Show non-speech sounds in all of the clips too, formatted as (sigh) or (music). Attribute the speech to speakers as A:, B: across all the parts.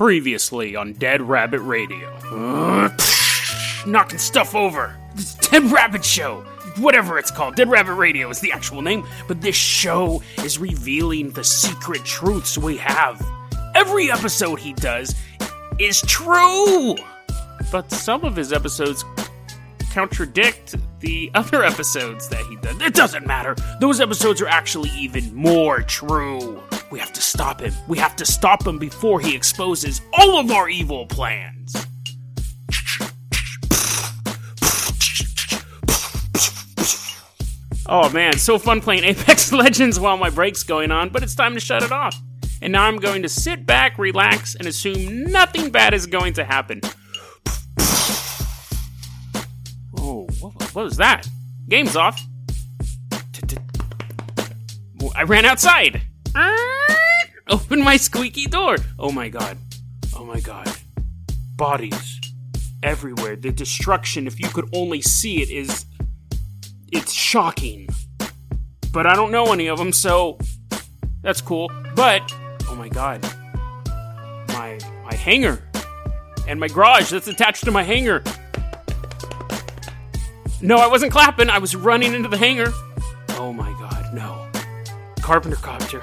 A: Previously on Dead Rabbit Radio. knocking stuff over. This Dead Rabbit Show. Whatever it's called. Dead Rabbit Radio is the actual name, but this show is revealing the secret truths we have. Every episode he does is true! But some of his episodes contradict the other episodes that he does. It doesn't matter. Those episodes are actually even more true. We have to stop him. We have to stop him before he exposes all of our evil plans. Oh man, so fun playing Apex (laughs) Legends while my break's going on, but it's time to shut it off. And now I'm going to sit back, relax, and assume nothing bad is going to happen. Oh, what, was that? Game's off. I ran outside. Ah! Open my squeaky door. Oh my god. Oh my god. Bodies everywhere. The destruction, if you could only see it, is. It's shocking. But I don't know any of them, so. That's cool. But. Oh my god. My. My hangar. And my garage that's attached to my hangar. No, I wasn't clapping. I was running into the hangar. Oh my god, no. Carpenter copter.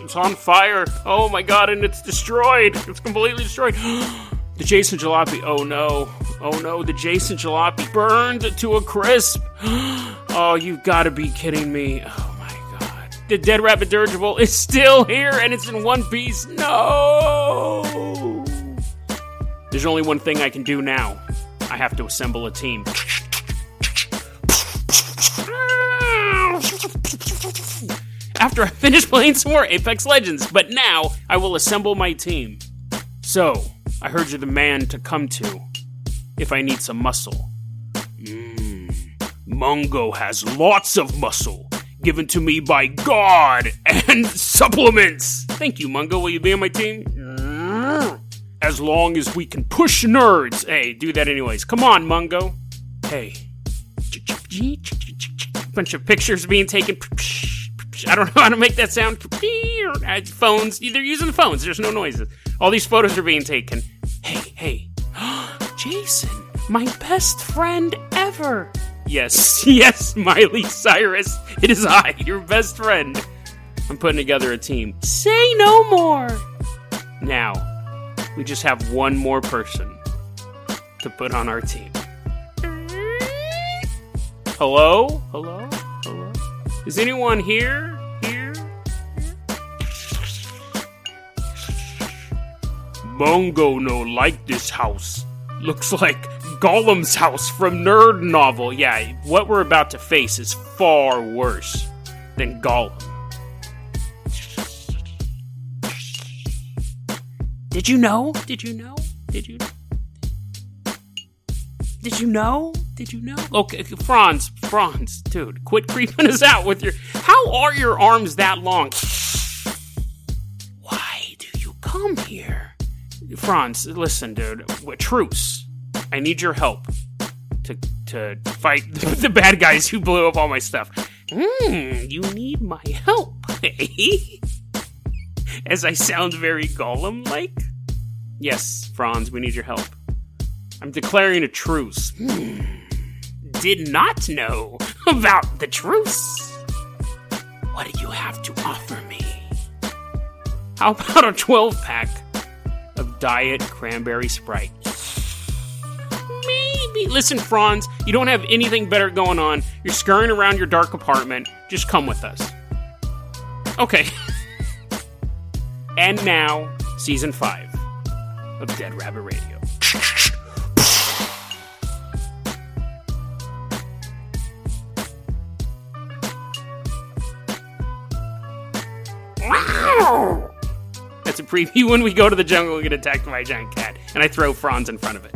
A: It's on fire. Oh my god, and it's destroyed. It's completely destroyed. (gasps) the Jason Jalopy. Oh no. Oh no, the Jason Jalopy burned to a crisp. (gasps) oh, you gotta be kidding me. Oh my god. The Dead Rabbit Dirigible is still here and it's in one piece. No! There's only one thing I can do now. I have to assemble a team. After I finish playing some more Apex Legends, but now I will assemble my team. So, I heard you're the man to come to if I need some muscle. Mmm, Mungo has lots of muscle given to me by God and (laughs) supplements. Thank you, Mungo. Will you be on my team? As long as we can push nerds. Hey, do that anyways. Come on, Mungo. Hey. Bunch of pictures being taken. I don't (laughs) know how to make that sound. Phones. They're using the phones. There's no noises. All these photos are being taken. Hey, hey. (gasps) Jason, my best friend ever. Yes, (laughs) yes, Miley Cyrus. It is I, your best friend. I'm putting together a team. Say no more. Now, we just have one more person to put on our team. Hello? Hello? Is anyone here? Here? Mongo no like this house. Looks like Gollum's house from Nerd Novel. Yeah, what we're about to face is far worse than Gollum. Did you know? Did you know? Did you Did you know? Did you know? Okay, Franz, Franz, dude, quit creeping us out with your. How are your arms that long? Why do you come here? Franz, listen, dude. Truce. I need your help to to fight (laughs) the bad guys who blew up all my stuff. Hmm, you need my help, (laughs) eh? As I sound very Gollum like? Yes, Franz, we need your help. I'm declaring a truce. Hmm. Did not know about the truce. What do you have to offer me? How about a 12 pack of Diet Cranberry Sprite? Maybe. Listen, Franz, you don't have anything better going on. You're scurrying around your dark apartment. Just come with us. Okay. (laughs) and now, season 5 of Dead Rabbit Radio. That's a preview (laughs) when we go to the jungle and get attacked by a giant cat, and I throw Franz in front of it.